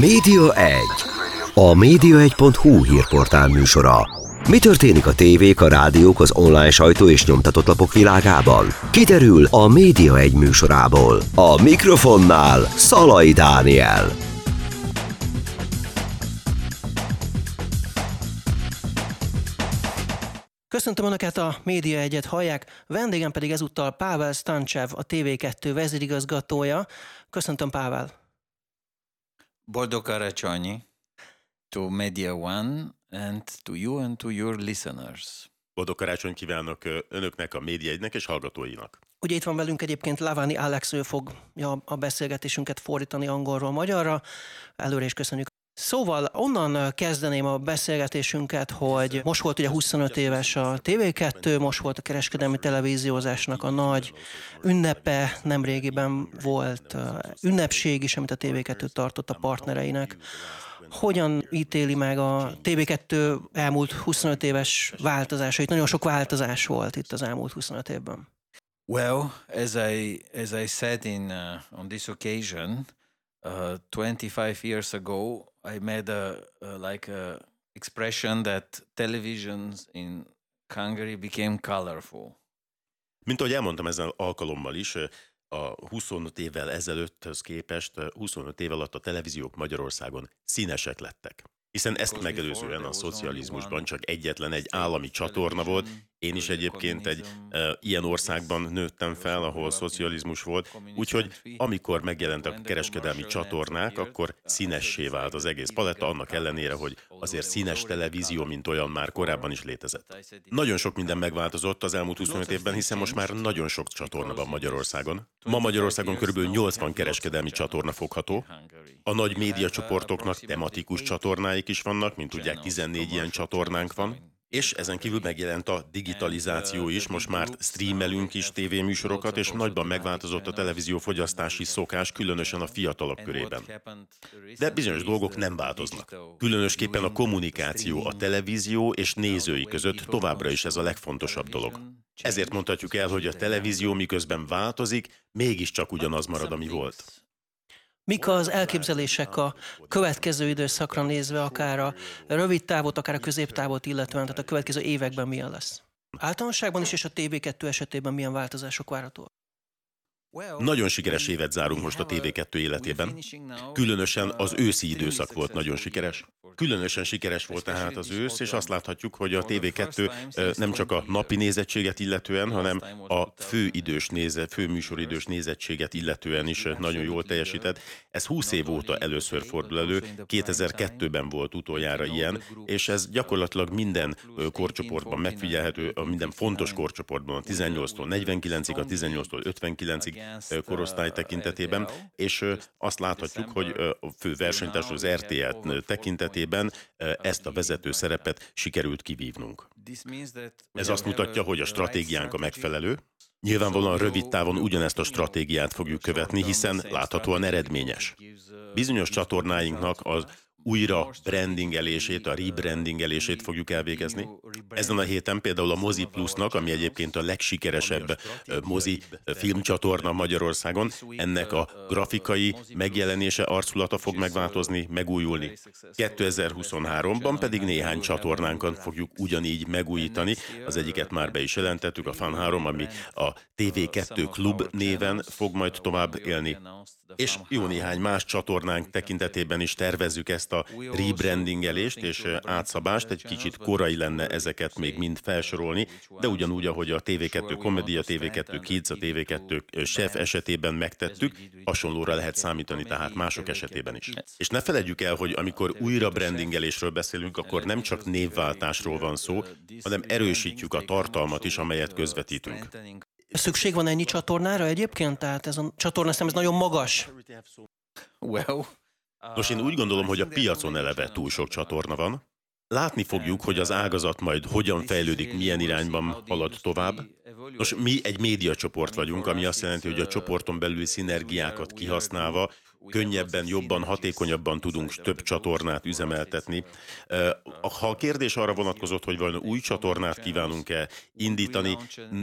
Média 1. A média1.hu hírportál műsora. Mi történik a tévék, a rádiók, az online sajtó és nyomtatott lapok világában? Kiderül a Média 1 műsorából. A mikrofonnál Szalai Dániel. Köszöntöm Önöket, a Média Egyet hallják, vendégem pedig ezúttal Pável Stancsev, a TV2 vezérigazgatója. Köszöntöm Pável. Boldog karácsonyi to Media One and to you and to your listeners. Boldog karácsony kívánok önöknek, a média egynek és hallgatóinak. Ugye itt van velünk egyébként Lavani Alex, ő fogja a beszélgetésünket fordítani angolról magyarra. Előre is köszönjük Szóval onnan kezdeném a beszélgetésünket, hogy most volt ugye 25 éves a TV2, most volt a kereskedelmi televíziózásnak a nagy ünnepe, nemrégiben volt ünnepség is, amit a TV2 tartott a partnereinek. Hogyan ítéli meg a TV2 elmúlt 25 éves változásait? Nagyon sok változás volt itt az elmúlt 25 évben. Well, as I, as I said in, uh, on this occasion, uh, 25 years ago, I made a, a like a expression that televisions in Hungary became colorful. Mint ahogy elmondtam ezen alkalommal is, a 25 évvel ezelőtthöz képest 25 év alatt a televíziók Magyarországon színesek lettek. Hiszen ezt megelőzően a szocializmusban csak egyetlen egy állami csatorna volt, én is egyébként egy e, ilyen országban nőttem fel, ahol szocializmus volt, úgyhogy amikor megjelentek a kereskedelmi csatornák, akkor színessé vált az egész paletta, annak ellenére, hogy azért színes televízió, mint olyan már korábban is létezett. Nagyon sok minden megváltozott az elmúlt 25 évben, hiszen most már nagyon sok csatorna van Magyarországon. Ma Magyarországon kb. 80 kereskedelmi csatorna fogható. A nagy médiacsoportoknak tematikus csatornáik is vannak, mint tudják, 14 ilyen csatornánk van. És ezen kívül megjelent a digitalizáció is, most már streamelünk is tévéműsorokat, és nagyban megváltozott a televízió fogyasztási szokás, különösen a fiatalok körében. De bizonyos dolgok nem változnak. Különösképpen a kommunikáció a televízió és nézői között továbbra is ez a legfontosabb dolog. Ezért mondhatjuk el, hogy a televízió miközben változik, mégiscsak ugyanaz marad, ami volt. Mik az elképzelések a következő időszakra nézve, akár a rövid távot, akár a középtávot illetően, tehát a következő években milyen lesz? Általánosságban is és a TV2 esetében milyen változások várhatóak? Nagyon sikeres évet zárunk most a TV2 életében. Különösen az őszi időszak volt nagyon sikeres. Különösen sikeres volt tehát az ősz, és azt láthatjuk, hogy a TV2 nem csak a napi nézettséget illetően, hanem a főidős néze, főműsoridős nézettséget illetően is nagyon jól teljesített. Ez 20 év óta először fordul elő, 2002-ben volt utoljára ilyen, és ez gyakorlatilag minden korcsoportban megfigyelhető, a minden fontos korcsoportban, a 18-tól 49-ig, a 18-tól 59-ig korosztály tekintetében, és azt láthatjuk, hogy a fő versenytárs az RTL tekintetében ezt a vezető szerepet sikerült kivívnunk. Ez azt mutatja, hogy a stratégiánk a megfelelő, Nyilvánvalóan rövid távon ugyanezt a stratégiát fogjuk követni, hiszen láthatóan eredményes. Bizonyos csatornáinknak az újra brandingelését, a rebrandingelését fogjuk elvégezni. Ezen a héten például a Mozi Plusnak, ami egyébként a legsikeresebb mozi filmcsatorna Magyarországon, ennek a grafikai megjelenése, arculata fog megváltozni, megújulni. 2023-ban pedig néhány csatornánkat fogjuk ugyanígy megújítani. Az egyiket már be is jelentettük, a Fan 3, ami a TV2 Klub néven fog majd tovább élni. És jó néhány más csatornánk tekintetében is tervezzük ezt a rebrandingelést és átszabást. Egy kicsit korai lenne ezeket még mind felsorolni, de ugyanúgy, ahogy a TV2 Comedy, a TV2 Kids, a TV2 Chef esetében megtettük, hasonlóra lehet számítani tehát mások esetében is. És ne felejtjük el, hogy amikor újra brandingelésről beszélünk, akkor nem csak névváltásról van szó, hanem erősítjük a tartalmat is, amelyet közvetítünk. Szükség van ennyi csatornára egyébként? Tehát ez a csatorna szem ez nagyon magas. Well, Nos, én úgy gondolom, hogy a piacon eleve túl sok csatorna van. Látni fogjuk, hogy az ágazat majd hogyan fejlődik, milyen irányban halad tovább. Nos, mi egy médiacsoport vagyunk, ami azt jelenti, hogy a csoporton belüli szinergiákat kihasználva könnyebben, jobban, hatékonyabban tudunk több csatornát üzemeltetni. Ha a kérdés arra vonatkozott, hogy vajon új csatornát kívánunk-e indítani,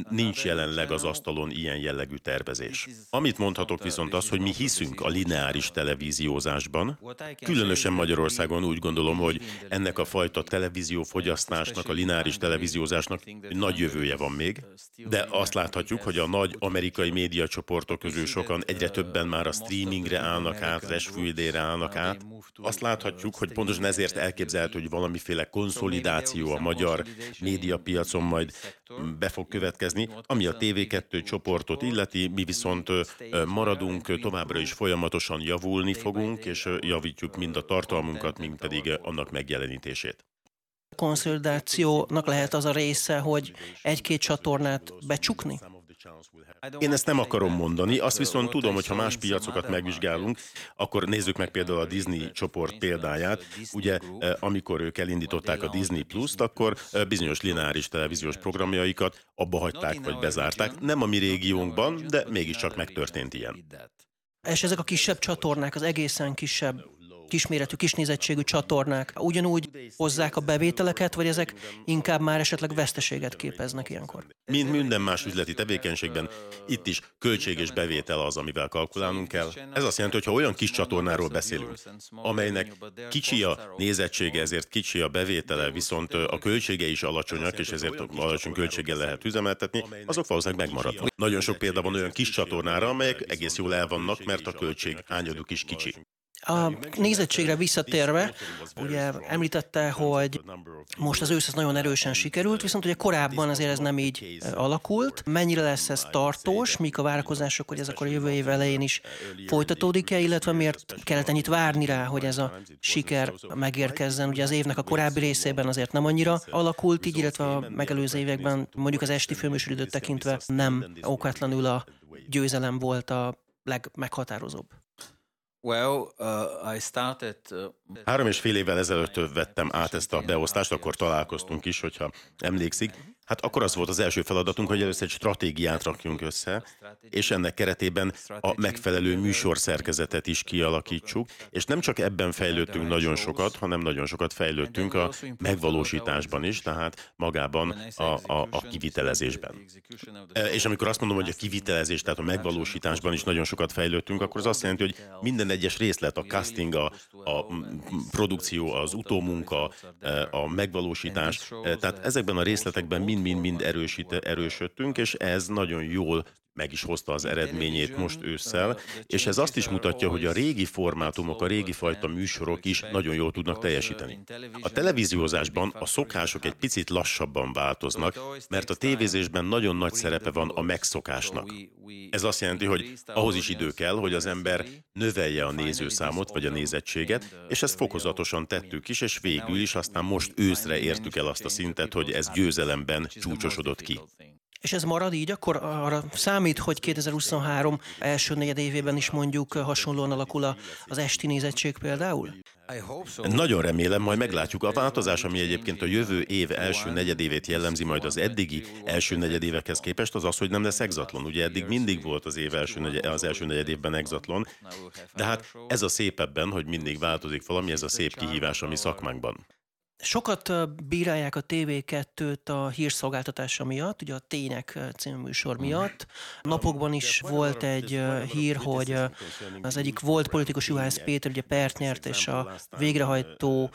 nincs jelenleg az asztalon ilyen jellegű tervezés. Amit mondhatok viszont az, hogy mi hiszünk a lineáris televíziózásban. Különösen Magyarországon úgy gondolom, hogy ennek a fajta televíziófogyasztásnak, a lineáris televíziózásnak nagy jövője van még, de azt láthatjuk, hogy a nagy amerikai médiacsoportok közül sokan egyre többen már a streamingre állnak át, az esfűdére állnak át. Azt láthatjuk, hogy pontosan ezért elképzelhető, hogy valamiféle konszolidáció a magyar médiapiacon majd be fog következni, ami a TV2 csoportot illeti, mi viszont maradunk, továbbra is folyamatosan javulni fogunk, és javítjuk mind a tartalmunkat, mind pedig annak megjelenítését. Konszolidációnak lehet az a része, hogy egy-két csatornát becsukni? Én ezt nem akarom mondani, azt viszont tudom, hogy ha más piacokat megvizsgálunk, akkor nézzük meg például a Disney csoport példáját. Ugye, amikor ők elindították a Disney Plus-t, akkor bizonyos lineáris televíziós programjaikat abba hagyták vagy bezárták. Nem a mi régiónkban, de mégiscsak megtörtént ilyen. És ezek a kisebb csatornák, az egészen kisebb kisméretű, kisnézettségű csatornák ugyanúgy hozzák a bevételeket, vagy ezek inkább már esetleg veszteséget képeznek ilyenkor? Mint minden más üzleti tevékenységben, itt is költség és bevétel az, amivel kalkulálnunk kell. Ez azt jelenti, hogy ha olyan kis csatornáról beszélünk, amelynek kicsi a nézettsége, ezért kicsi a bevétele, viszont a költsége is alacsonyak, és ezért alacsony költséggel lehet üzemeltetni, azok valószínűleg megmaradnak. Nagyon sok példa van olyan kis csatornára, amelyek egész jól el vannak, mert a költség hányaduk is kicsi. A nézettségre visszatérve, ugye említette, hogy most az ősz ez nagyon erősen sikerült, viszont ugye korábban azért ez nem így alakult. Mennyire lesz ez tartós, mik a várakozások, hogy ez akkor a jövő év elején is folytatódik-e, illetve miért kellett ennyit várni rá, hogy ez a siker megérkezzen? Ugye az évnek a korábbi részében azért nem annyira alakult így, illetve a megelőző években mondjuk az esti főműsoridőt tekintve nem okatlanul a győzelem volt a legmeghatározóbb. Well, uh, I started, uh, Három és fél évvel ezelőtt vettem át ezt a beosztást, akkor találkoztunk is, hogyha emlékszik. Hát akkor az volt az első feladatunk, hogy először egy stratégiát rakjunk össze, és ennek keretében a megfelelő műsorszerkezetet is kialakítsuk, és nem csak ebben fejlődtünk nagyon sokat, hanem nagyon sokat fejlődtünk a megvalósításban is, tehát magában a, a, a kivitelezésben. E, és amikor azt mondom, hogy a kivitelezés, tehát a megvalósításban is nagyon sokat fejlődtünk, akkor az azt jelenti, hogy minden egyes részlet, a casting, a, a produkció, az utómunka, e, a megvalósítás, e, tehát ezekben a részletekben mind mind-mind-mind erősít, erősödtünk, és ez nagyon jól meg is hozta az eredményét most ősszel, és ez azt is mutatja, hogy a régi formátumok, a régi fajta műsorok is nagyon jól tudnak teljesíteni. A televíziózásban a szokások egy picit lassabban változnak, mert a tévézésben nagyon nagy szerepe van a megszokásnak. Ez azt jelenti, hogy ahhoz is idő kell, hogy az ember növelje a nézőszámot vagy a nézettséget, és ezt fokozatosan tettük is, és végül is aztán most őszre értük el azt a szintet, hogy ez győzelemben csúcsosodott ki. És ez marad így, akkor arra számít, hogy 2023 első negyedévében is mondjuk hasonlóan alakul az esti nézettség például? Nagyon remélem, majd meglátjuk. A változás, ami egyébként a jövő év első negyedévét jellemzi majd az eddigi első negyedévekhez képest, az az, hogy nem lesz exatlon. Ugye eddig mindig volt az év első, negyed, az első negyedévben exatlon, de hát ez a szép ebben, hogy mindig változik valami, ez a szép kihívás a mi szakmánkban. Sokat bírálják a TV2-t a hírszolgáltatása miatt, ugye a Tények című műsor mhm. miatt. Napokban is volt egy hír, hogy az egyik volt politikus Juhász Péter ugye pert nyert, és a végrehajtóra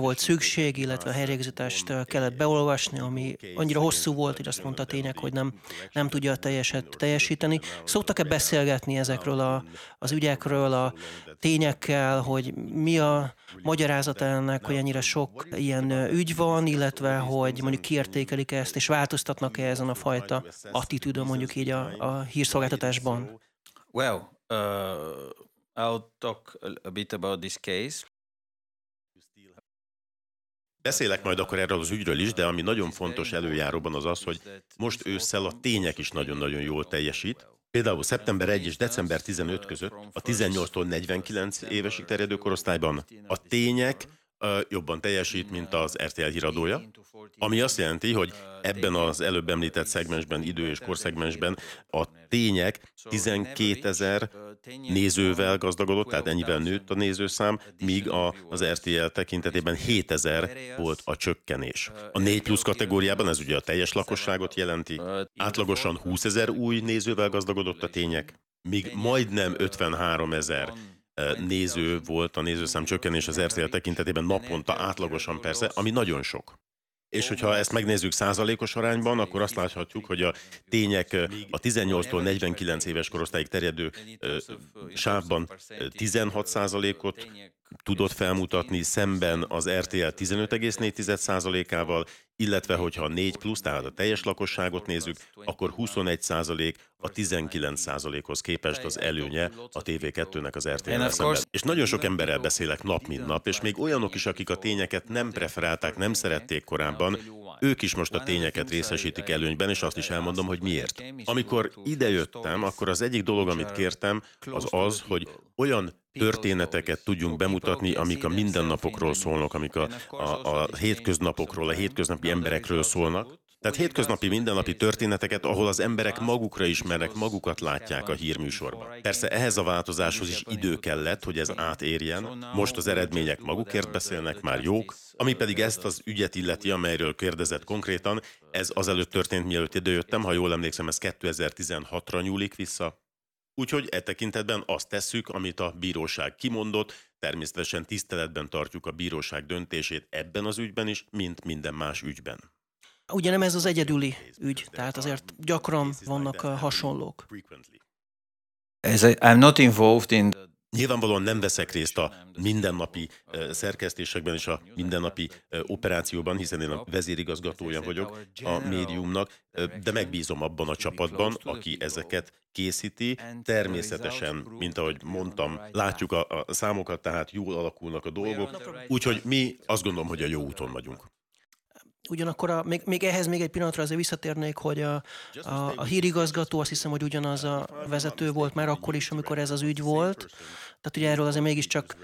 volt szükség, illetve a helyreigazítást kellett beolvasni, ami annyira hosszú volt, hogy azt mondta a Tények, hogy nem, nem tudja a teljeset teljesíteni. Szoktak-e beszélgetni ezekről a, az ügyekről, a tényekkel, hogy mi a magyarázata ennek, hogy ennyire sok ilyen ügy van, illetve hogy mondjuk kiértékelik ezt, és változtatnak-e ezen a fajta attitűdön mondjuk így a, a hírszolgáltatásban? Well, uh, I'll talk a bit about this case. Beszélek majd akkor erről az ügyről is, de ami nagyon fontos előjáróban az az, hogy most ősszel a tények is nagyon-nagyon jól teljesít. Például szeptember 1 és december 15 között a 18-tól 49 évesig terjedő korosztályban a tények jobban teljesít, mint az RTL híradója, ami azt jelenti, hogy ebben az előbb említett szegmensben, idő- és korszegmensben a tények 12 ezer nézővel gazdagodott, tehát ennyivel nőtt a nézőszám, míg a, az RTL tekintetében 7000 volt a csökkenés. A 4 plusz kategóriában, ez ugye a teljes lakosságot jelenti, átlagosan 20 ezer új nézővel gazdagodott a tények, míg majdnem 53 ezer néző volt a nézőszám csökkenés az RTL tekintetében naponta átlagosan persze, ami nagyon sok. És hogyha ezt megnézzük százalékos arányban, akkor azt láthatjuk, hogy a tények a 18-tól 49 éves korosztályig terjedő sávban 16 százalékot tudott felmutatni, szemben az RTL 15,4%-ával, illetve hogyha a 4 plusz, tehát a teljes lakosságot nézzük, akkor 21 százalék a 19 százalékhoz képest az előnye a TV2-nek az RTL szemben. És nagyon sok emberrel beszélek nap mint nap, és még olyanok is, akik a tényeket nem preferálták, nem szerették korábban, ők is most a tényeket részesítik előnyben, és azt is elmondom, hogy miért. Amikor idejöttem, akkor az egyik dolog, amit kértem, az az, hogy olyan történeteket tudjunk bemutatni, amik a mindennapokról szólnak, amik a, a, a hétköznapokról, a hétköznapi emberekről szólnak. Tehát hétköznapi, mindennapi történeteket, ahol az emberek magukra ismernek, magukat látják a hírműsorban. Persze ehhez a változáshoz is idő kellett, hogy ez átérjen. Most az eredmények magukért beszélnek, már jók. Ami pedig ezt az ügyet illeti, amelyről kérdezett konkrétan, ez azelőtt történt, mielőtt idejöttem, ha jól emlékszem, ez 2016-ra nyúlik vissza. Úgyhogy e tekintetben azt tesszük, amit a bíróság kimondott, természetesen tiszteletben tartjuk a bíróság döntését ebben az ügyben is, mint minden más ügyben. Ugye nem ez az egyedüli ügy, tehát azért gyakran vannak hasonlók. As I, I'm not involved in Nyilvánvalóan nem veszek részt a mindennapi szerkesztésekben és a mindennapi operációban, hiszen én a vezérigazgatója vagyok a médiumnak, de megbízom abban a csapatban, aki ezeket készíti. Természetesen, mint ahogy mondtam, látjuk a, a számokat, tehát jól alakulnak a dolgok, úgyhogy mi azt gondolom, hogy a jó úton vagyunk. Ugyanakkor a, még, még ehhez még egy pillanatra azért visszatérnék, hogy a, a, a hírigazgató azt hiszem, hogy ugyanaz a vezető volt már akkor is, amikor ez az ügy volt. Tehát ugye erről azért mégiscsak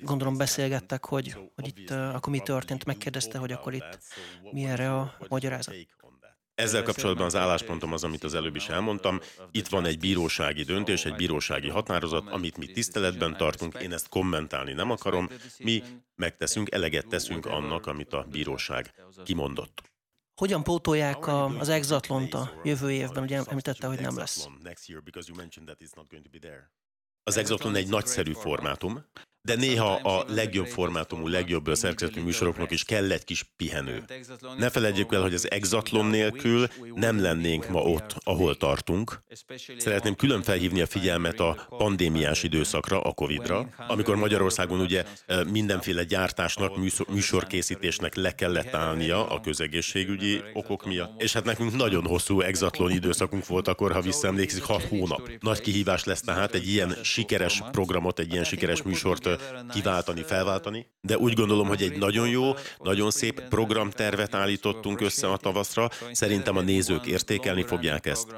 gondolom beszélgettek, hogy, hogy itt akkor mi történt, megkérdezte, hogy akkor itt mi erre a magyarázat. Ezzel kapcsolatban az álláspontom az, amit az előbb is elmondtam. Itt van egy bírósági döntés, egy bírósági határozat, amit mi tiszteletben tartunk. Én ezt kommentálni nem akarom. Mi megteszünk, eleget teszünk annak, amit a bíróság kimondott. Hogyan pótolják a, az exatlont a jövő évben? Ugye említette, hogy nem lesz. Az Exatlon egy nagyszerű formátum, de néha a legjobb formátumú, legjobb szerkezetű műsoroknak is kell egy kis pihenő. Ne felejtjük el, hogy az Exatlon nélkül nem lennénk ma ott, ahol tartunk. Szeretném külön felhívni a figyelmet a pandémiás időszakra, a Covid-ra, amikor Magyarországon ugye mindenféle gyártásnak, műsorkészítésnek le kellett állnia a közegészségügyi okok miatt. És hát nekünk nagyon hosszú Exatlon időszakunk volt akkor, ha visszaemlékszik, 6 hónap. Nagy kihívás lesz tehát egy ilyen sikeres programot, egy ilyen sikeres műsort kiváltani, felváltani, de úgy gondolom, hogy egy nagyon jó, nagyon szép programtervet állítottunk össze a tavaszra. Szerintem a nézők értékelni fogják ezt.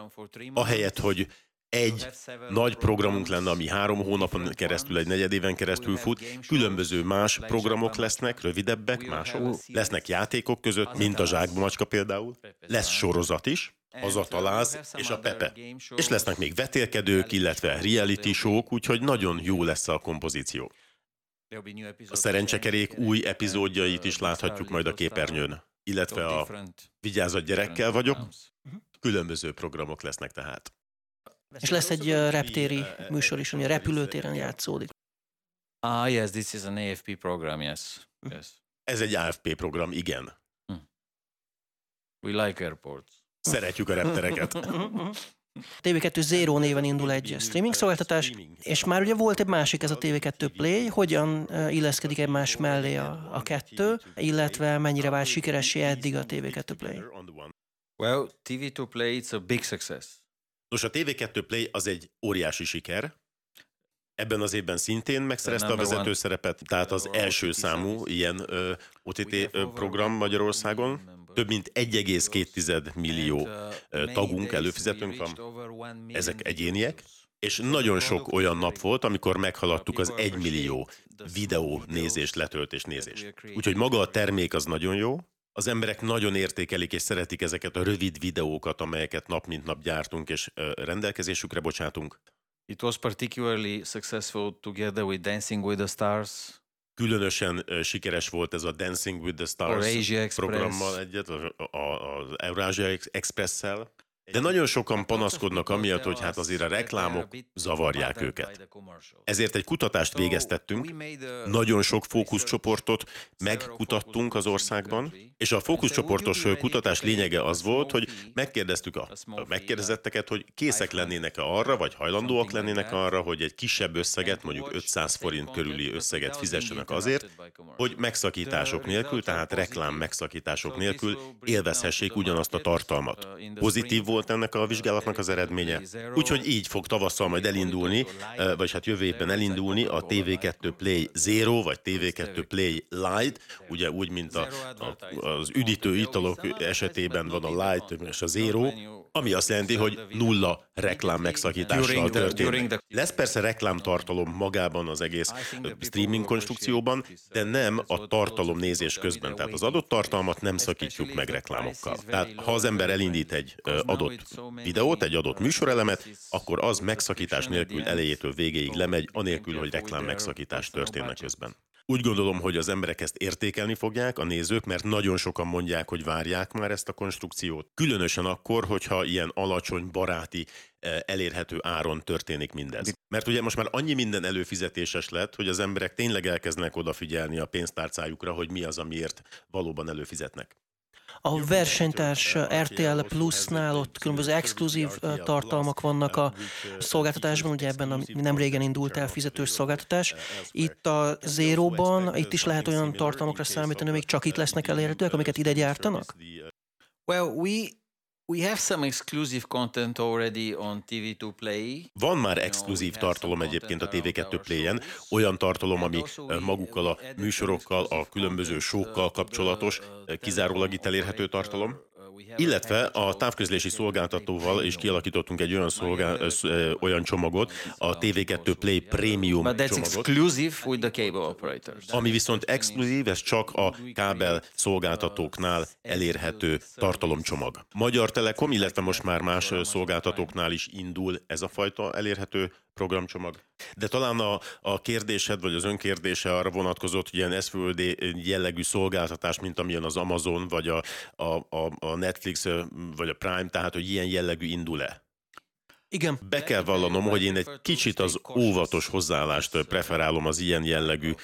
Ahelyett, hogy egy nagy programunk lenne, ami három hónapon keresztül, egy negyedéven keresztül fut, különböző más programok lesznek, rövidebbek, mások, lesznek játékok között, mint a zsákbomacska például, lesz sorozat is, az a taláz és a Pepe. És lesznek még vetélkedők, illetve reality show úgyhogy nagyon jó lesz a kompozíció. A szerencsekerék új epizódjait is láthatjuk majd a képernyőn, illetve a Vigyázat gyerekkel vagyok. Különböző programok lesznek tehát. És lesz egy reptéri műsor is, ami a repülőtéren játszódik. Ah, yes, this is an AFP program, yes. Hm. yes. Ez egy AFP program, igen. We like airports. Szeretjük a reptereket. TV2 Zero néven indul egy streaming szolgáltatás, és már ugye volt egy másik, ez a TV2 Play, hogyan illeszkedik egymás mellé a, a kettő, illetve mennyire vált sikeressé eddig a TV2 Play? Well, TV2 Play it's a big success. Nos, a TV2 Play az egy óriási siker. Ebben az évben szintén megszerezte a vezető szerepet, tehát az első számú ilyen ö, OTT program Magyarországon. Több mint 1,2 millió tagunk, előfizetőnk van. Ezek egyéniek. És nagyon sok olyan nap volt, amikor meghaladtuk az egymillió videó nézés, letöltés nézés. Úgyhogy maga a termék az nagyon jó, az emberek nagyon értékelik és szeretik ezeket a rövid videókat, amelyeket nap mint nap gyártunk és rendelkezésükre bocsátunk. It was particularly successful together with Dancing with the Stars. Különösen sikeres volt ez a Dancing with the Stars programmal egyet, az Eurasia Express-szel. De nagyon sokan panaszkodnak amiatt, hogy hát azért a reklámok zavarják őket. Ezért egy kutatást végeztettünk, nagyon sok fókuszcsoportot megkutattunk az országban, és a fókuszcsoportos kutatás lényege az volt, hogy megkérdeztük a megkérdezetteket, hogy készek lennének-e arra, vagy hajlandóak lennének arra, hogy egy kisebb összeget, mondjuk 500 forint körüli összeget fizessenek azért, hogy megszakítások nélkül, tehát reklám megszakítások nélkül élvezhessék ugyanazt a tartalmat. Pozitív volt volt ennek a vizsgálatnak az eredménye. Úgyhogy így fog tavasszal majd elindulni, vagy hát jövő évben elindulni a TV2 Play Zero, vagy TV2 Play Light, ugye úgy, mint a, a, az üdítő italok esetében van a Light és a Zero, ami azt jelenti, hogy nulla reklám megszakítással történik. Lesz persze reklámtartalom magában az egész streaming konstrukcióban, de nem a tartalom nézés közben. Tehát az adott tartalmat nem szakítjuk meg reklámokkal. Tehát ha az ember elindít egy adott videót, egy adott műsorelemet, akkor az megszakítás nélkül elejétől végéig lemegy, anélkül, hogy reklám megszakítás történne közben. Úgy gondolom, hogy az emberek ezt értékelni fogják, a nézők, mert nagyon sokan mondják, hogy várják már ezt a konstrukciót. Különösen akkor, hogyha ilyen alacsony, baráti, eh, elérhető áron történik mindez. Mert ugye most már annyi minden előfizetéses lett, hogy az emberek tényleg elkezdenek odafigyelni a pénztárcájukra, hogy mi az, amiért valóban előfizetnek. A versenytárs RTL Plus-nál ott különböző exkluzív tartalmak vannak a szolgáltatásban, ugye ebben a nem régen indult el fizetős szolgáltatás. Itt a Zero-ban, itt is lehet olyan tartalmakra számítani, amik csak itt lesznek elérhetőek, amiket ide gyártanak? Well, we We have some exclusive content already on TV2 Play. Van már exkluzív tartalom egyébként a TV2 Play-en, olyan tartalom, ami magukkal a műsorokkal, a különböző sókkal kapcsolatos, kizárólag itt elérhető tartalom. Illetve a távközlési szolgáltatóval is kialakítottunk egy olyan, szolgál, olyan csomagot, a TV2 Play Premium But that's csomagot, exclusive with the cable operators. ami viszont exkluzív, ez csak a kábel szolgáltatóknál elérhető tartalomcsomag. Magyar Telekom, illetve most már más szolgáltatóknál is indul ez a fajta elérhető programcsomag. De talán a, a kérdésed, vagy az önkérdése arra vonatkozott, hogy ilyen SVOD jellegű szolgáltatás, mint amilyen az Amazon, vagy a, a, a Netflix, vagy a Prime, tehát hogy ilyen jellegű indul-e? Igen. Be kell vallanom, hogy én egy kicsit az óvatos hozzáállást preferálom az ilyen jellegű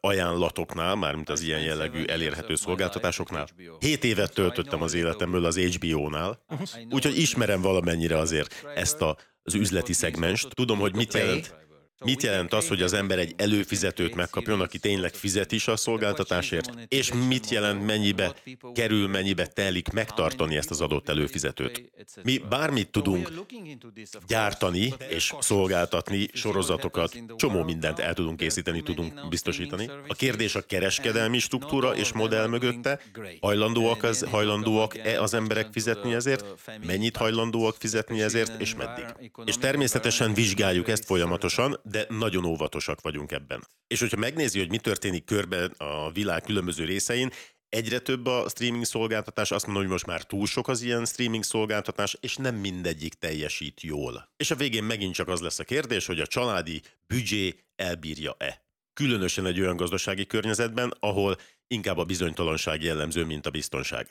ajánlatoknál, mármint az ilyen jellegű elérhető szolgáltatásoknál. Hét évet töltöttem az életemből az HBO-nál, úgyhogy ismerem valamennyire azért ezt az üzleti szegmens. Tudom, hogy mit jelent Mit jelent az, hogy az ember egy előfizetőt megkapjon, aki tényleg fizet is a szolgáltatásért, és mit jelent, mennyibe kerül, mennyibe telik megtartani ezt az adott előfizetőt? Mi bármit tudunk gyártani és szolgáltatni, sorozatokat, csomó mindent el tudunk készíteni, tudunk biztosítani. A kérdés a kereskedelmi struktúra és modell mögötte, hajlandóak az, hajlandóak-e az emberek fizetni ezért, mennyit hajlandóak fizetni ezért, és meddig. És természetesen vizsgáljuk ezt folyamatosan, de nagyon óvatosak vagyunk ebben. És hogyha megnézi, hogy mi történik körben a világ különböző részein, egyre több a streaming szolgáltatás, azt mondom, hogy most már túl sok az ilyen streaming szolgáltatás, és nem mindegyik teljesít jól. És a végén megint csak az lesz a kérdés, hogy a családi büdzsé elbírja-e. Különösen egy olyan gazdasági környezetben, ahol inkább a bizonytalanság jellemző, mint a biztonság.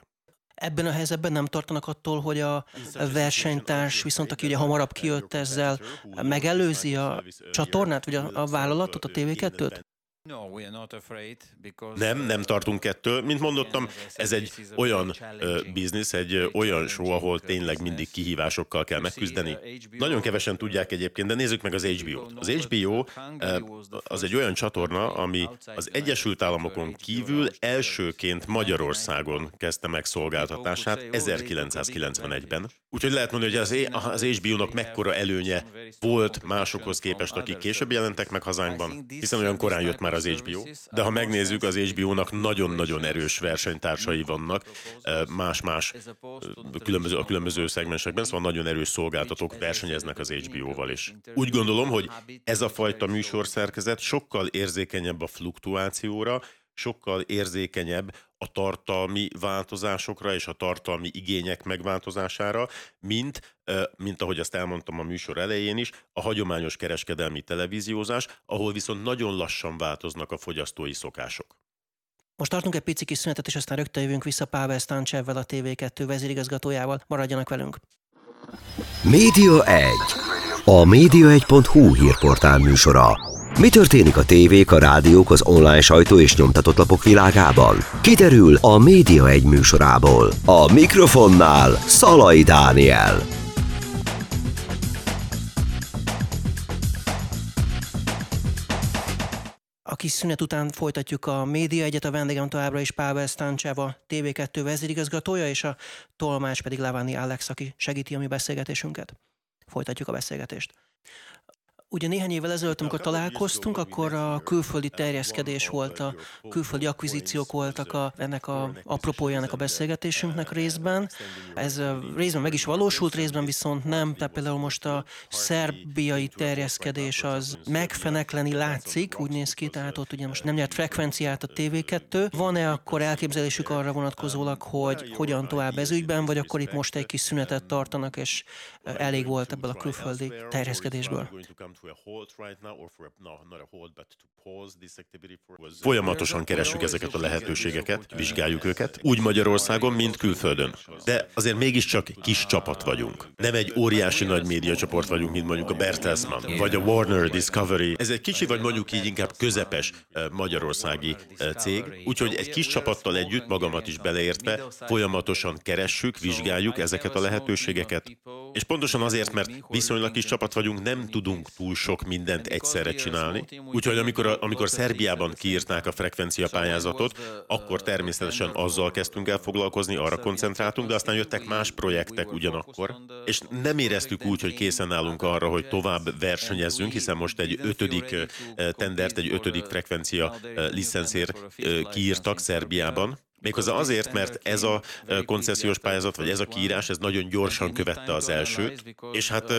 Ebben a helyzetben nem tartanak attól, hogy a versenytárs, viszont aki ugye hamarabb kijött ezzel, megelőzi a csatornát, vagy a, a vállalatot, a TV2-t? Nem, nem tartunk ettől. Mint mondottam, ez egy olyan uh, biznisz, egy olyan show, ahol tényleg mindig kihívásokkal kell megküzdeni. Nagyon kevesen tudják egyébként, de nézzük meg az HBO-t. Az HBO uh, az egy olyan csatorna, ami az Egyesült Államokon kívül elsőként Magyarországon kezdte meg szolgáltatását 1991-ben. Úgyhogy lehet mondani, hogy az HBO-nak mekkora előnye volt másokhoz képest, akik később jelentek meg hazánkban, hiszen olyan korán jött már az HBO, de ha megnézzük, az HBO-nak nagyon-nagyon erős versenytársai vannak, más-más különböző, a különböző szegmensekben, szóval nagyon erős szolgáltatók versenyeznek az HBO-val is. Úgy gondolom, hogy ez a fajta műsorszerkezet sokkal érzékenyebb a fluktuációra, sokkal érzékenyebb a tartalmi változásokra és a tartalmi igények megváltozására, mint, mint ahogy azt elmondtam a műsor elején is, a hagyományos kereskedelmi televíziózás, ahol viszont nagyon lassan változnak a fogyasztói szokások. Most tartunk egy pici kis szünetet, és aztán rögtön jövünk vissza Pável Stancsevvel, a TV2 vezérigazgatójával. Maradjanak velünk! Média 1. A média1.hu hírportál műsora. Mi történik a tévék, a rádiók, az online sajtó és nyomtatott lapok világában? Kiderül a Média egy műsorából. A mikrofonnál Szalai Dániel. A kis szünet után folytatjuk a Média Egyet, a vendégem továbbra is Pável Stancseva, TV2 vezérigazgatója, és a tolmács pedig Lavani Alex, aki segíti a mi beszélgetésünket. Folytatjuk a beszélgetést. Ugye néhány évvel ezelőtt, amikor találkoztunk, akkor a külföldi terjeszkedés volt, a külföldi akvizíciók voltak a, ennek a apropójának a beszélgetésünknek részben. Ez részben meg is valósult, részben viszont nem. Tehát például most a szerbiai terjeszkedés az megfenekleni látszik, úgy néz ki, tehát ott ugye most nem nyert frekvenciát a TV2. Van-e akkor elképzelésük arra vonatkozólag, hogy hogyan tovább ez ügyben, vagy akkor itt most egy kis szünetet tartanak, és elég volt ebből a külföldi terjeszkedésből? Folyamatosan keressük ezeket a lehetőségeket, vizsgáljuk őket, úgy Magyarországon, mint külföldön. De azért mégiscsak kis csapat vagyunk. Nem egy óriási nagy médiacsoport vagyunk, mint mondjuk a Bertelsmann, vagy a Warner Discovery. Ez egy kicsi, vagy mondjuk így inkább közepes eh, magyarországi eh, cég. Úgyhogy egy kis csapattal együtt, magamat is beleértve, folyamatosan keressük, vizsgáljuk ezeket a lehetőségeket. És pontosan azért, mert viszonylag kis csapat vagyunk, nem tudunk túl sok mindent egyszerre csinálni. Úgyhogy amikor, amikor Szerbiában kiírták a frekvencia pályázatot, akkor természetesen azzal kezdtünk el foglalkozni, arra koncentráltunk, de aztán jöttek más projektek ugyanakkor, és nem éreztük úgy, hogy készen állunk arra, hogy tovább versenyezzünk, hiszen most egy ötödik tendert, egy ötödik frekvencia licenszér kiírtak Szerbiában, Méghozzá azért, mert ez a koncesziós pályázat, vagy ez a kiírás, ez nagyon gyorsan követte az elsőt, és hát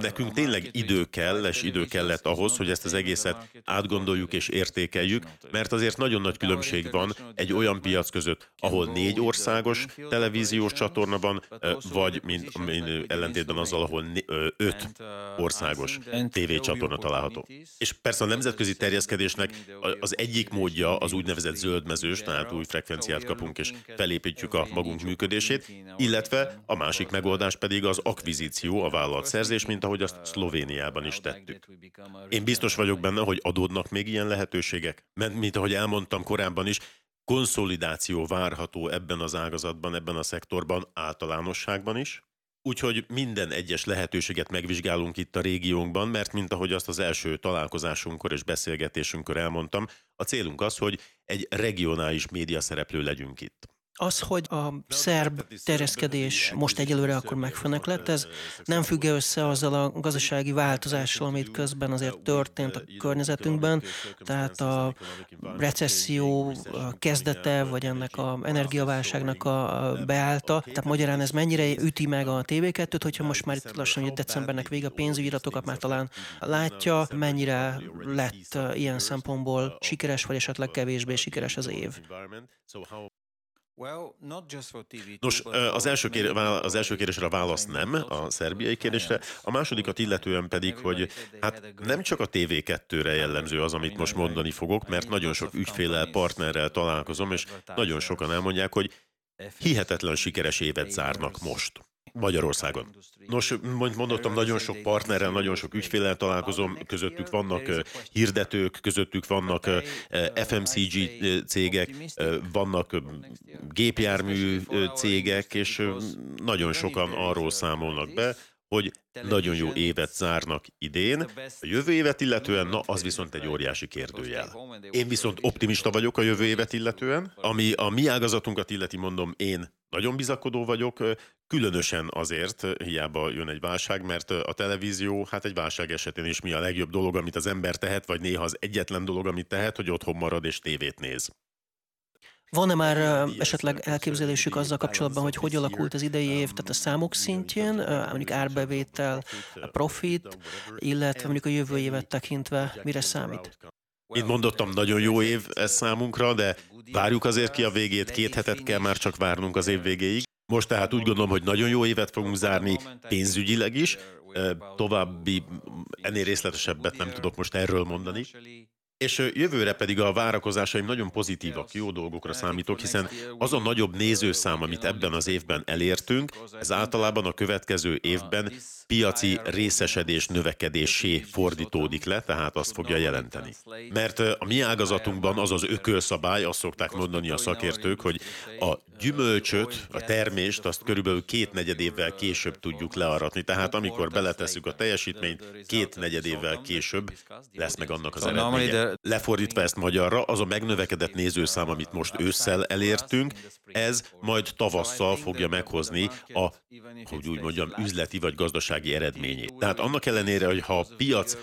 nekünk tényleg idő kell, és idő kellett ahhoz, hogy ezt az egészet átgondoljuk és értékeljük, mert azért nagyon nagy különbség van egy olyan piac között, ahol négy országos televíziós csatorna van, vagy mint, mint ellentétben azzal, ahol öt országos tévécsatorna található. És persze a nemzetközi terjeszkedésnek az egyik módja az úgynevezett zöldmezős, tehát új frekvencia frekvenciát kapunk és felépítjük a magunk működését, illetve a másik megoldás pedig az akvizíció, a vállalatszerzés, mint ahogy azt Szlovéniában is tettük. Én biztos vagyok benne, hogy adódnak még ilyen lehetőségek, mert mint ahogy elmondtam korábban is, konszolidáció várható ebben az ágazatban, ebben a szektorban általánosságban is, Úgyhogy minden egyes lehetőséget megvizsgálunk itt a régiónkban, mert mint ahogy azt az első találkozásunkkor és beszélgetésünkkor elmondtam, a célunk az, hogy egy regionális média szereplő legyünk itt. Az, hogy a szerb terjeszkedés most egyelőre akkor megfenek lett, ez nem függ -e össze azzal a gazdasági változással, amit közben azért történt a környezetünkben, tehát a recesszió kezdete, vagy ennek a energiaválságnak a beállta. Tehát magyarán ez mennyire üti meg a TV2-t, hogyha most már itt lassan hogy decembernek vége a pénzügyi iratokat már talán látja, mennyire lett ilyen szempontból sikeres, vagy esetleg kevésbé sikeres az év. Nos, az első, kér, az első kérdésre a válasz nem, a szerbiai kérdésre. A másodikat illetően pedig, hogy hát nem csak a TV2-re jellemző az, amit most mondani fogok, mert nagyon sok ügyfélel, partnerrel találkozom, és nagyon sokan elmondják, hogy hihetetlen sikeres évet zárnak most. Magyarországon. Nos, mondottam, nagyon sok partnerrel, nagyon sok ügyféllel találkozom, közöttük vannak hirdetők, közöttük vannak FMCG cégek, vannak gépjármű cégek, és nagyon sokan arról számolnak be, hogy nagyon jó évet zárnak idén. A jövő évet illetően, na az viszont egy óriási kérdőjel. Én viszont optimista vagyok a jövő évet illetően. Ami a mi ágazatunkat illeti, mondom, én nagyon bizakodó vagyok, különösen azért, hiába jön egy válság, mert a televízió, hát egy válság esetén is mi a legjobb dolog, amit az ember tehet, vagy néha az egyetlen dolog, amit tehet, hogy otthon marad és tévét néz. Van-e már esetleg elképzelésük azzal kapcsolatban, hogy hogy alakult az idei év, tehát a számok szintjén, mondjuk árbevétel, profit, illetve mondjuk a jövő évet tekintve mire számít? Mint mondottam, nagyon jó év ez számunkra, de várjuk azért ki a végét, két hetet kell már csak várnunk az év végéig. Most tehát úgy gondolom, hogy nagyon jó évet fogunk zárni pénzügyileg is. További, ennél részletesebbet nem tudok most erről mondani. És jövőre pedig a várakozásaim nagyon pozitívak, jó dolgokra számítok, hiszen az a nagyobb nézőszám, amit ebben az évben elértünk, ez általában a következő évben piaci részesedés növekedésé fordítódik le, tehát azt fogja jelenteni. Mert a mi ágazatunkban az az ökölszabály, azt szokták mondani a szakértők, hogy a gyümölcsöt, a termést, azt körülbelül két negyed évvel később tudjuk learatni. Tehát amikor beletesszük a teljesítményt, két negyed évvel később lesz meg annak az eredménye. Lefordítva ezt magyarra, az a megnövekedett nézőszám, amit most ősszel elértünk, ez majd tavasszal fogja meghozni a, hogy úgy mondjam, üzleti vagy gazdasági eredményét. Tehát annak ellenére, hogy ha a piac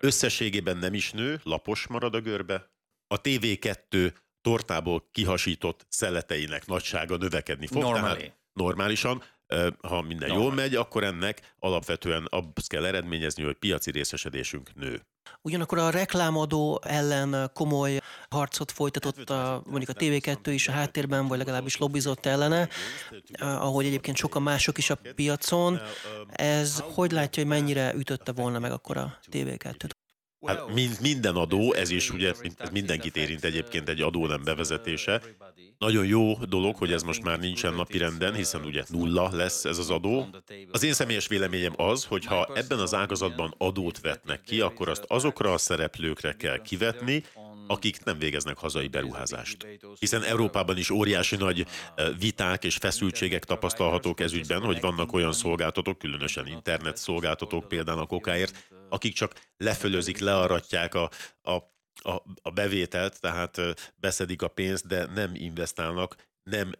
összességében nem is nő, lapos marad a görbe, a TV2 tortából kihasított szeleteinek nagysága növekedni fog. Tehát normálisan, ha minden jól megy, akkor ennek alapvetően azt kell eredményezni, hogy piaci részesedésünk nő. Ugyanakkor a reklámadó ellen komoly harcot folytatott a, mondjuk a TV2 is a háttérben, vagy legalábbis lobbizott ellene, ahogy egyébként sokan mások is a piacon. Ez hogy látja, hogy mennyire ütötte volna meg akkor a TV2-t? Hát mind, minden adó, ez is ugye ez mindenkit érint egyébként egy adó nem bevezetése. Nagyon jó dolog, hogy ez most már nincsen napirenden, hiszen ugye nulla lesz ez az adó. Az én személyes véleményem az, hogy ha ebben az ágazatban adót vetnek ki, akkor azt azokra a szereplőkre kell kivetni, akik nem végeznek hazai beruházást. Hiszen Európában is óriási nagy viták és feszültségek tapasztalhatók ez ügyben, hogy vannak olyan szolgáltatók, különösen internet szolgáltatók például a kokáért, akik csak lefölözik, learatják a, a, a, a bevételt, tehát beszedik a pénzt, de nem investálnak, nem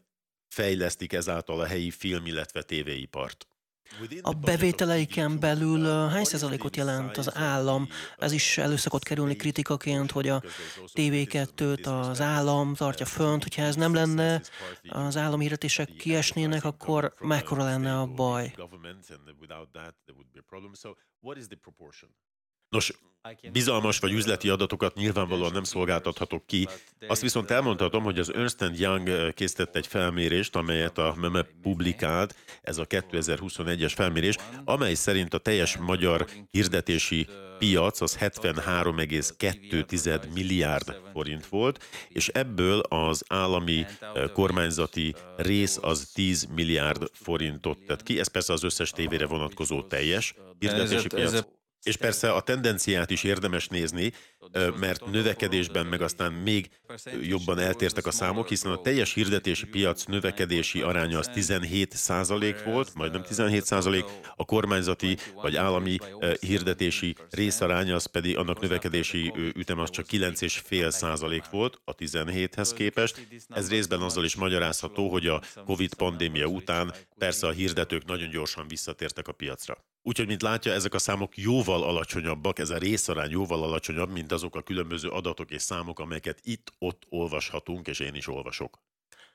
fejlesztik ezáltal a helyi film, illetve tévéipart. A bevételeiken belül hány százalékot jelent az állam? Ez is elő szokott kerülni kritikaként, hogy a TV2-t az állam tartja fönt, hogyha ez nem lenne, az állami hirdetések kiesnének, akkor mekkora lenne a baj? Nos, bizalmas vagy üzleti adatokat nyilvánvalóan nem szolgáltathatok ki. Azt viszont elmondhatom, hogy az Ernst Young eh, készített egy felmérést, amelyet a MEME publikált, ez a 2021-es felmérés, amely szerint a teljes magyar hirdetési piac az 73,2 milliárd forint volt, és ebből az állami eh, kormányzati rész az 10 milliárd forintot tett ki. Ez persze az összes tévére vonatkozó teljes hirdetési piac. És persze a tendenciát is érdemes nézni, mert növekedésben meg aztán még jobban eltértek a számok, hiszen a teljes hirdetési piac növekedési aránya az 17 százalék volt, majdnem 17 százalék, a kormányzati vagy állami hirdetési részaránya az pedig annak növekedési ütem az csak 9,5 százalék volt a 17-hez képest. Ez részben azzal is magyarázható, hogy a Covid pandémia után persze a hirdetők nagyon gyorsan visszatértek a piacra. Úgyhogy, mint látja, ezek a számok jóval alacsonyabbak, ez a részarány jóval alacsonyabb, mint azok a különböző adatok és számok, amelyeket itt-ott olvashatunk, és én is olvasok.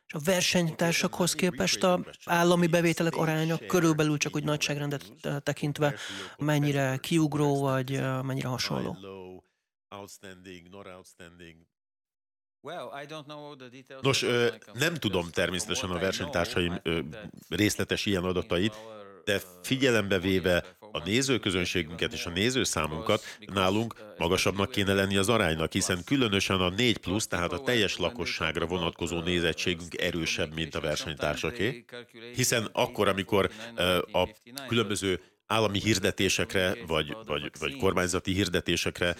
És a versenytársakhoz képest a állami bevételek aránya körülbelül csak úgy nagyságrendet tekintve mennyire kiugró, vagy mennyire hasonló? Nos, nem tudom természetesen a versenytársaim részletes ilyen adatait, de figyelembe véve a nézőközönségünket és a nézőszámunkat, nálunk magasabbnak kéne lenni az aránynak, hiszen különösen a 4 plusz, tehát a teljes lakosságra vonatkozó nézettségünk erősebb, mint a versenytársaké, hiszen akkor, amikor a különböző állami hirdetésekre, vagy, vagy, vagy kormányzati hirdetésekre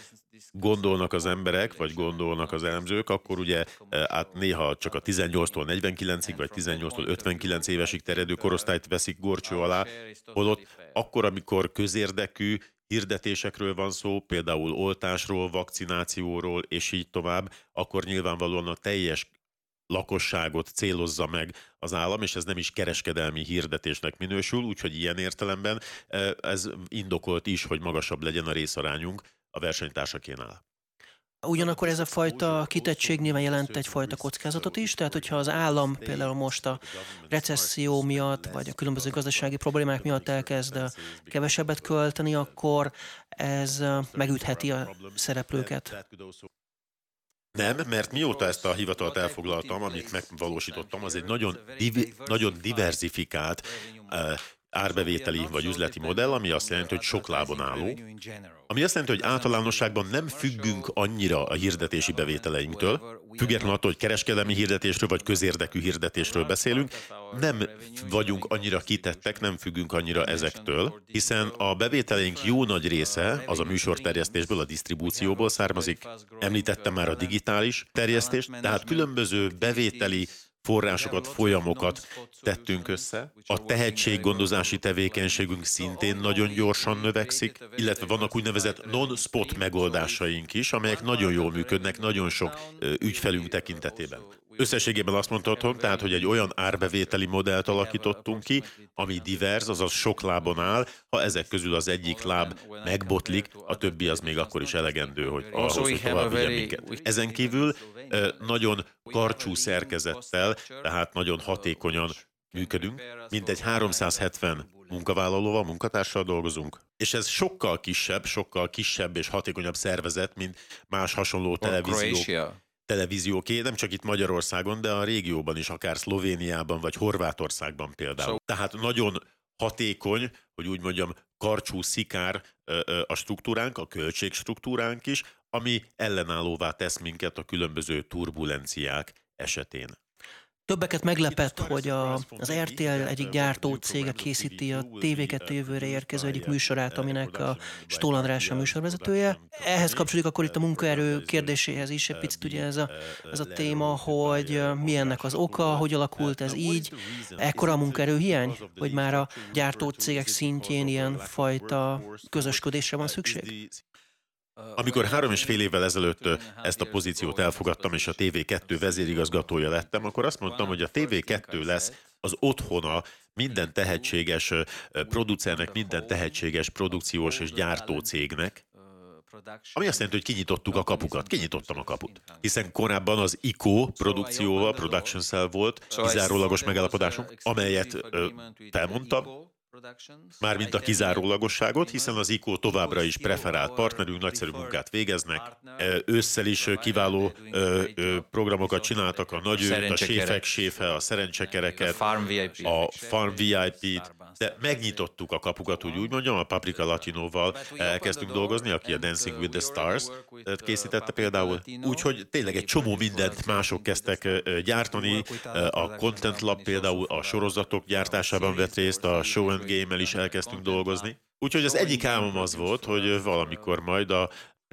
gondolnak az emberek, vagy gondolnak az elemzők, akkor ugye e, át néha csak a 18-tól 49-ig, vagy 18-tól 59 évesig terjedő korosztályt veszik gorcső alá, holott akkor, amikor közérdekű hirdetésekről van szó, például oltásról, vakcinációról, és így tovább, akkor nyilvánvalóan a teljes lakosságot célozza meg az állam, és ez nem is kereskedelmi hirdetésnek minősül, úgyhogy ilyen értelemben ez indokolt is, hogy magasabb legyen a részarányunk a versenytársakénál. Ugyanakkor ez a fajta kitettség nyilván jelent egyfajta kockázatot is, tehát hogyha az állam például most a recesszió miatt, vagy a különböző gazdasági problémák miatt elkezd kevesebbet költeni, akkor ez megütheti a szereplőket. Nem, mert mióta ezt a hivatalt elfoglaltam, amit megvalósítottam, az egy nagyon, divi, nagyon diversifikált árbevételi vagy üzleti modell, ami azt jelenti, hogy sok lábon álló, ami azt jelenti, hogy általánosságban nem függünk annyira a hirdetési bevételeinktől, függetlenül attól, hogy kereskedelmi hirdetésről vagy közérdekű hirdetésről beszélünk, nem vagyunk annyira kitettek, nem függünk annyira ezektől, hiszen a bevételeink jó nagy része az a műsorterjesztésből, a disztribúcióból származik. Említettem már a digitális terjesztést, tehát különböző bevételi forrásokat, folyamokat tettünk össze. A tehetséggondozási tevékenységünk szintén nagyon gyorsan növekszik, illetve vannak úgynevezett non-spot megoldásaink is, amelyek nagyon jól működnek nagyon sok ügyfelünk tekintetében. Összességében azt mondhatom, tehát, hogy egy olyan árbevételi modellt alakítottunk ki, ami divers, azaz sok lábon áll, ha ezek közül az egyik láb megbotlik, a többi az még akkor is elegendő, hogy ahhoz, hogy tovább minket. Ezen kívül nagyon karcsú szerkezettel, tehát nagyon hatékonyan működünk, mint egy 370 munkavállalóval, munkatársal dolgozunk. És ez sokkal kisebb, sokkal kisebb és hatékonyabb szervezet, mint más hasonló televíziók televízióké, nem csak itt Magyarországon, de a régióban is, akár Szlovéniában vagy Horvátországban például. Tehát nagyon hatékony, hogy úgy mondjam, karcsú, szikár a struktúránk, a költségstruktúránk is, ami ellenállóvá tesz minket a különböző turbulenciák esetén. Többeket meglepett, hogy a, az RTL egyik gyártó cége készíti a TV2 jövőre érkező egyik műsorát, aminek a Stól András a műsorvezetője. Ehhez kapcsolódik akkor itt a munkaerő kérdéséhez is egy picit ugye ez a, ez a téma, hogy mi ennek az oka, hogy alakult ez így. Ekkora a munkaerő hiány, hogy már a gyártó cégek szintjén ilyen fajta közösködésre van szükség? Amikor három és fél évvel ezelőtt ezt a pozíciót elfogadtam, és a TV2 vezérigazgatója lettem, akkor azt mondtam, hogy a TV2 lesz az otthona minden tehetséges producernek, minden tehetséges produkciós és gyártó cégnek, ami azt jelenti, hogy kinyitottuk a kapukat. Kinyitottam a kaput. Hiszen korábban az ICO produkcióval, Production Cell volt kizárólagos megállapodásunk, amelyet felmondtam, Mármint a kizárólagosságot, hiszen az ICO továbbra is preferált partnerünk, nagyszerű munkát végeznek. Ősszel is kiváló programokat csináltak, a nagy a séfek séfe, a szerencsekereket, a Farm VIP-t, de megnyitottuk a kapukat, úgy úgy mondjam, a Paprika Latinoval elkezdtünk dolgozni, aki a Dancing with the Stars készítette például. Úgyhogy tényleg egy csomó mindent mások kezdtek gyártani. A Content Lab például a sorozatok gyártásában vett részt, a Show and Game-el is elkezdtünk dolgozni. Úgyhogy az egyik álmom az volt, hogy valamikor majd a,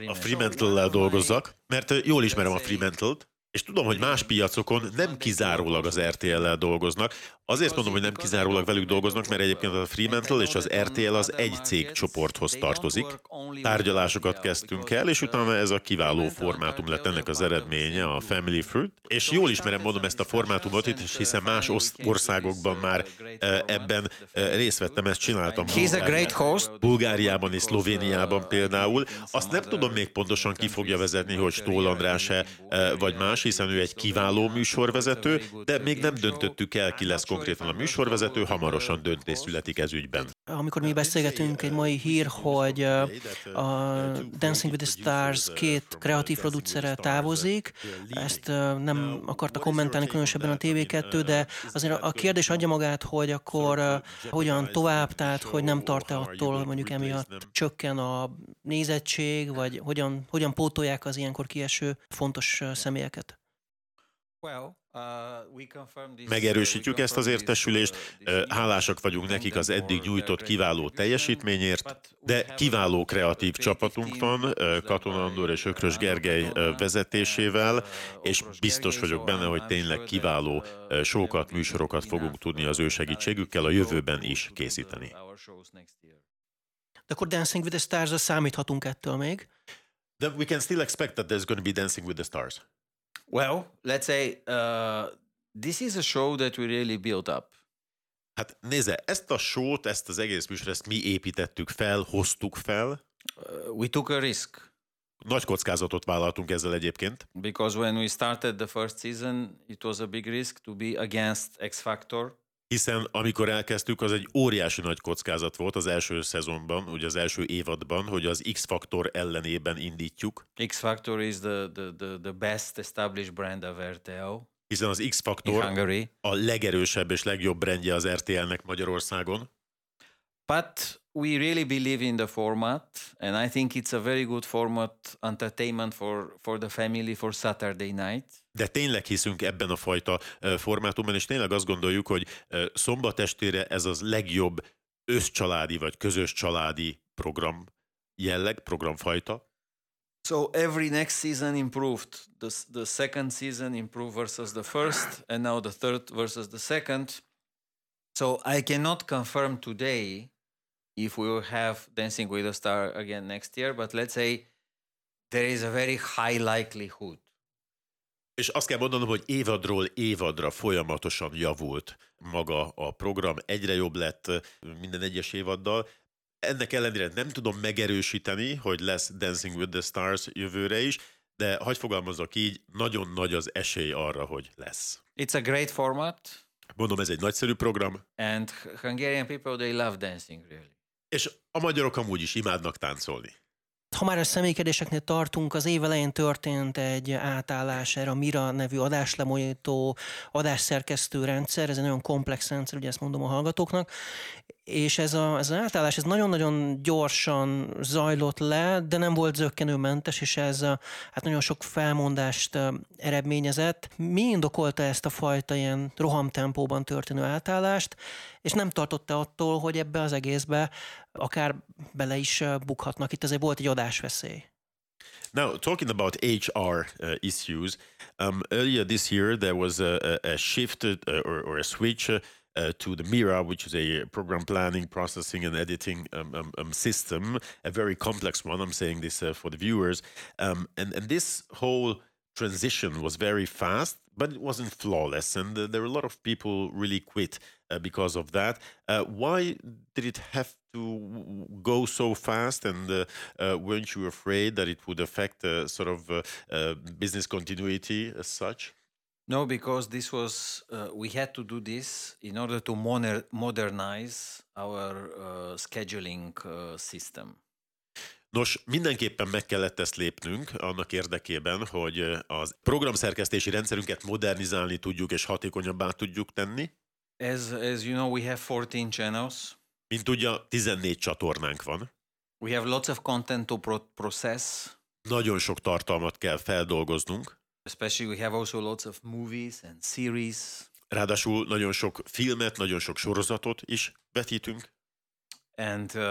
a Fremantle-lel dolgozzak, mert jól ismerem a Fremantle-t, és tudom, hogy más piacokon nem kizárólag az RTL-lel dolgoznak. Azért mondom, hogy nem kizárólag velük dolgoznak, mert egyébként a Fremantle és az RTL az egy cégcsoporthoz tartozik. Tárgyalásokat kezdtünk el, és utána ez a kiváló formátum lett ennek az eredménye, a Family Fruit. És jól ismerem, mondom ezt a formátumot itt, hiszen más országokban már e, ebben e, részt vettem, ezt csináltam. He's a great host. Bulgáriában és Szlovéniában például. Azt nem tudom még pontosan ki fogja vezetni, hogy Stól András-e vagy más, más, hiszen ő egy kiváló műsorvezető, de még nem döntöttük el, ki lesz konkrétan a műsorvezető, hamarosan döntés születik ez ügyben. Amikor mi beszélgetünk, egy mai hír, hogy a Dancing with the Stars két kreatív producere távozik, ezt nem akarta kommentálni különösebben a TV2, de azért a kérdés adja magát, hogy akkor hogyan tovább, tehát hogy nem tart-e attól, mondjuk emiatt csökken a nézettség, vagy hogyan, hogyan pótolják az ilyenkor kieső fontos személyeket? Uh, Megerősítjük ezt az értesülést, hálásak vagyunk nekik az eddig nyújtott kiváló teljesítményért, de kiváló kreatív csapatunk van, Katona Andor és Ökrös Gergely vezetésével, és biztos vagyok benne, hogy tényleg kiváló sokat, műsorokat fogunk tudni az ő segítségükkel a jövőben is készíteni. De akkor Dancing with the Stars-ra számíthatunk ettől még? Then we can still expect that there's going to be Dancing with the Stars. Well, let's say uh, this is a show that we really built up. Hát nézze, ezt a sót, ezt az egész műsor, ezt mi építettük fel, hoztuk fel. Uh, we took a risk. Nagy kockázatot vállaltunk ezzel egyébként. Because when we started the first season, it was a big risk to be against X Factor. Hiszen amikor elkezdtük, az egy óriási nagy kockázat volt az első szezonban, ugye az első évadban, hogy az X-Factor ellenében indítjuk. X-Factor is the, the, the, the best established brand of RTL. Hiszen az X-Factor a legerősebb és legjobb brandje az RTL-nek Magyarországon. But we really believe in the format, and I think it's a very good format entertainment for, for the family for Saturday night. De tényleg hiszünk ebben a fajta formátumban, és tényleg azt gondoljuk, hogy szombat estére ez az legjobb összcsaládi vagy közös családi program jelleg, programfajta. So every next season improved. The, the second season improved versus the first, and now the third versus the second. So I cannot confirm today if we will have Dancing with the Star again next year, but let's say there is a very high likelihood. És azt kell mondanom, hogy évadról évadra folyamatosan javult maga a program, egyre jobb lett minden egyes évaddal. Ennek ellenére nem tudom megerősíteni, hogy lesz Dancing with the Stars jövőre is, de hagy fogalmazok így, nagyon nagy az esély arra, hogy lesz. It's a great format. Mondom, ez egy nagyszerű program. And Hungarian people, they love dancing, really. És a magyarok amúgy is imádnak táncolni. Ha már a személykedéseknél tartunk, az év elején történt egy átállás erre a Mira nevű adáslemonyító, adásszerkesztő rendszer, ez egy nagyon komplex rendszer, ugye ezt mondom a hallgatóknak, és ez, a, ez az átállás ez nagyon-nagyon gyorsan zajlott le, de nem volt zöggenőmentes, és ez a, hát nagyon sok felmondást eredményezett. Mi indokolta ezt a fajta ilyen rohamtempóban történő átállást, és nem tartotta attól, hogy ebbe az egészbe akár bele is bukhatnak. Itt azért volt egy adásveszély. Now, talking about HR uh, issues, um, earlier this year there was a, a, shift uh, or, or, a switch uh, uh, to the Mira, which is a program planning, processing, and editing um, um, um system, a very complex one. I'm saying this uh, for the viewers. Um, and, and this whole transition was very fast, but it wasn't flawless. And uh, there were a lot of people really quit uh, because of that. Uh, why did it have to go so fast? And uh, uh, weren't you afraid that it would affect sort of business continuity as such? No, because this was uh, we had to do this in order to moder- modernize our uh, scheduling uh, system. Nos, mindenképpen meg kellett ezt lépnünk annak érdekében, hogy az programszerkesztési rendszerünket modernizálni tudjuk és hatékonyabbá tudjuk tenni. As, as you know, we have 14 channels. Mint tudja, 14 csatornánk van. We have lots of content to pro- process. Nagyon sok tartalmat kell feldolgoznunk. Especially we have also lots of movies and series. Ráadásul nagyon sok filmet, nagyon sok sorozatot is vetítünk. And uh,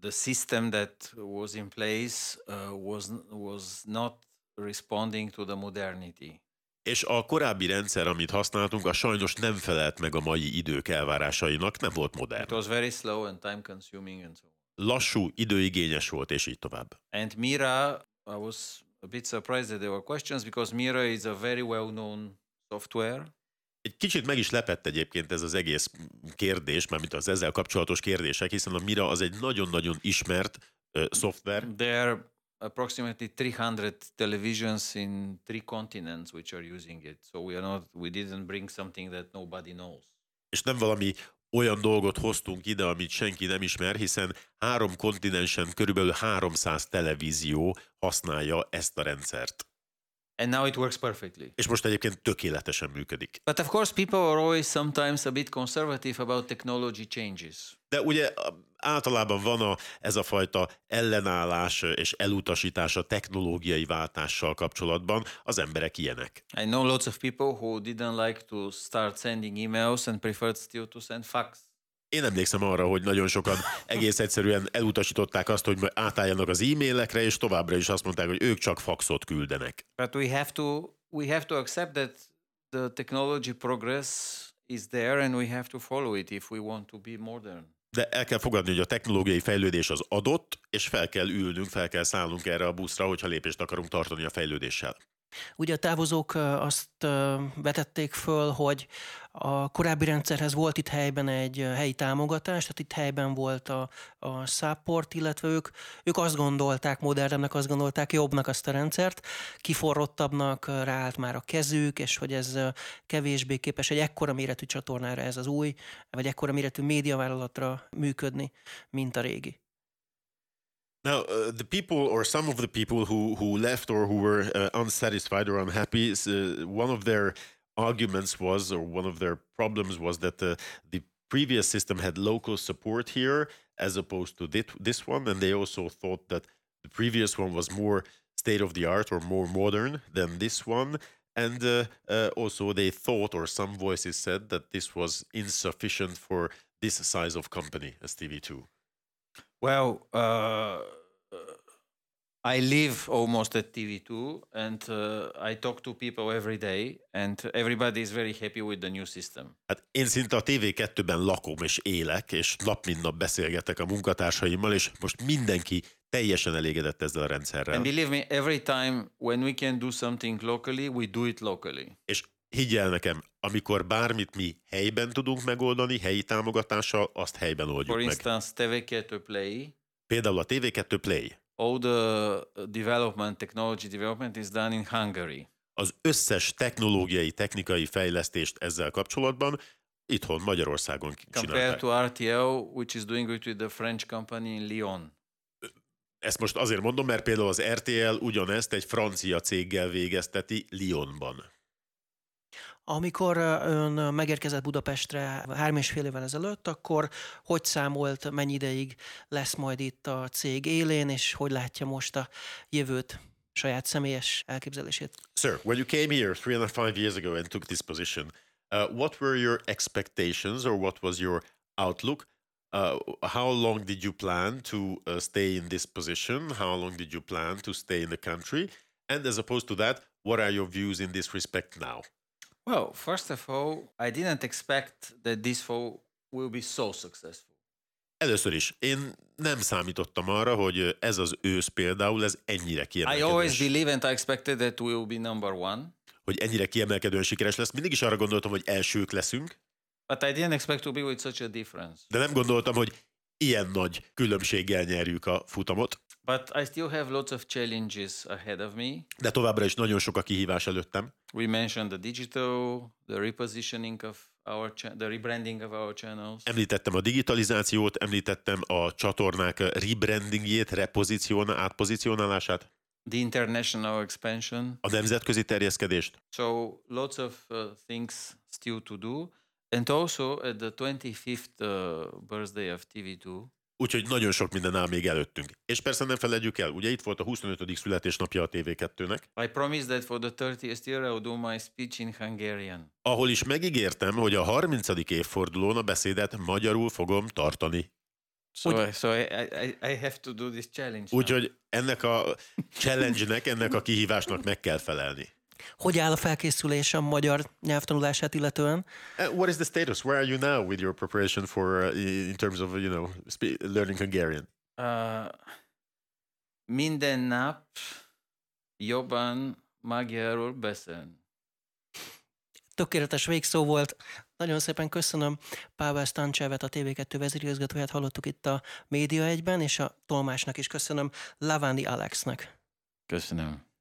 the system that was in place uh, was was not responding to the modernity. És a korábbi rendszer, amit használtunk, a sajnos nem felelt meg a mai idők elvárásainak, nem volt modern. It was very slow and time consuming and so on. Lassú, időigényes volt, és így tovább. And Mira, I was a bit surprised that there were questions because Mira is a very well-known software. Egy kicsit meg is lepett egyébként ez az egész kérdés, mármint az ezzel kapcsolatos kérdések, hiszen a Mira az egy nagyon-nagyon ismert uh, szoftver. There are approximately 300 televisions in three continents which are using it. So we are not, we didn't bring something that nobody knows. És nem valami olyan dolgot hoztunk ide, amit senki nem ismer, hiszen három kontinensen körülbelül 300 televízió használja ezt a rendszert. And now it works perfectly. És most egyébként tökéletesen működik. But of course people are always sometimes a bit conservative about technology changes. De ugye általában van a, ez a fajta ellenállás és elutasítás a technológiai váltással kapcsolatban, az emberek ilyenek. I know lots of people who didn't like to start sending emails and preferred still to send fax. Én emlékszem arra, hogy nagyon sokan egész egyszerűen elutasították azt, hogy átálljanak az e-mailekre, és továbbra is azt mondták, hogy ők csak faxot küldenek. But we have to we have to accept that the technology progress is there and we have to follow it if we want to be modern. De el kell fogadni, hogy a technológiai fejlődés az adott, és fel kell ülnünk, fel kell szállnunk erre a buszra, hogyha lépést akarunk tartani a fejlődéssel. Ugye a távozók azt vetették föl, hogy a korábbi rendszerhez volt itt helyben egy helyi támogatás, tehát itt helyben volt a, a support, illetve ők, ők azt gondolták, modernnek azt gondolták jobbnak azt a rendszert, kiforrottabbnak ráállt már a kezük, és hogy ez kevésbé képes egy ekkora méretű csatornára ez az új, vagy ekkora méretű médiavállalatra működni, mint a régi. Now, uh, the people, or some of the people who, who left or who were uh, unsatisfied or unhappy, uh, one of their arguments was, or one of their problems was that the, the previous system had local support here as opposed to this one. And they also thought that the previous one was more state of the art or more modern than this one. And uh, uh, also, they thought, or some voices said, that this was insufficient for this size of company as TV2. Well, uh, I live almost at TV2 and uh, I talk to people every day and everybody is very happy with the new system. Hát én szinte a TV2-ben lakom és élek, és nap mint nap beszélgetek a munkatársaimmal, és most mindenki teljesen elégedett ezzel a rendszerrel. And believe me, every time when we can do something locally, we do it locally. És higgyel nekem, amikor bármit mi helyben tudunk megoldani, helyi támogatással, azt helyben oldjuk For instance, meg. TV2 Play. Például a TV2 Play. All the development, technology development is done in Hungary. Az összes technológiai, technikai fejlesztést ezzel kapcsolatban itthon Magyarországon csinálták. Compared to RTL, which is doing it with the French company in Lyon. Ezt most azért mondom, mert például az RTL ugyanezt egy francia céggel végezteti Lyonban. Amikor ön megérkezett Budapestre három és fél évvel ezelőtt, akkor hogy számolt, mennyi ideig lesz majd itt a cég élén, és hogy látja most a jövőt? saját személyes elképzelését. Sir, when you came here three and a half years ago and took this position, uh, what were your expectations or what was your outlook? Uh, how long did you plan to uh, stay in this position? How long did you plan to stay in the country? And as opposed to that, what are your views in this respect now? Well, first of all, I didn't expect that this fall will be so successful. Először is, én nem számítottam arra, hogy ez az ősz például, ez ennyire kiemelkedős. I always believe and I expected that we will be number one. Hogy ennyire kiemelkedően sikeres lesz. Mindig is arra gondoltam, hogy elsők leszünk. But I didn't expect to be with such a difference. De nem gondoltam, hogy ilyen nagy különbséggel nyerjük a futamot. But I still have lots of challenges ahead of me. De továbbra is nagyon sok a kihívás előttem. We mentioned the digital, the repositioning of our the rebranding of our channels. Említettem a digitalizációt, említettem a csatornák rebrandingjét, repozíciona, átpozícionálását. The international expansion. A nemzetközi terjeszkedést. So lots of uh, things still to do. And also at the 25th uh, birthday of TV2. Úgyhogy nagyon sok minden áll még előttünk. És persze nem felejtjük el, ugye itt volt a 25. születésnapja a TV2-nek. I promised that for the 30th year I will do my speech in Hungarian. Ahol is megígértem, hogy a 30. évfordulón a beszédet magyarul fogom tartani. So, Úgy, so I, I, I have to do this challenge. Úgyhogy ennek a challenge-nek, ennek a kihívásnak meg kell felelni. Hogy áll a felkészülés a magyar nyelvtanulását illetően? Uh, what is the status? Where are you now with your preparation for uh, in terms of you know learning Hungarian? Uh, minden nap jobban magyarul beszélni. Tökéletes végszó volt. Nagyon szépen köszönöm Pável Stancsevet, a TV2 vezérigazgatóját hallottuk itt a Média egyben, és a tolmásnak is köszönöm Lavandi Alexnek. Köszönöm.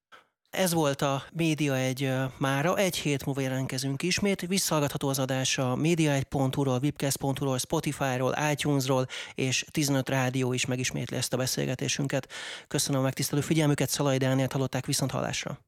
Ez volt a Média egy mára, egy hét múlva jelentkezünk ismét. Visszahallgatható az adás a média1.hu-ról, webcast.hu-ról, Spotify-ról, iTunes-ról, és 15 rádió is megismétli ezt a beszélgetésünket. Köszönöm a megtisztelő figyelmüket, Szalai Dánielt hallották viszont hallásra.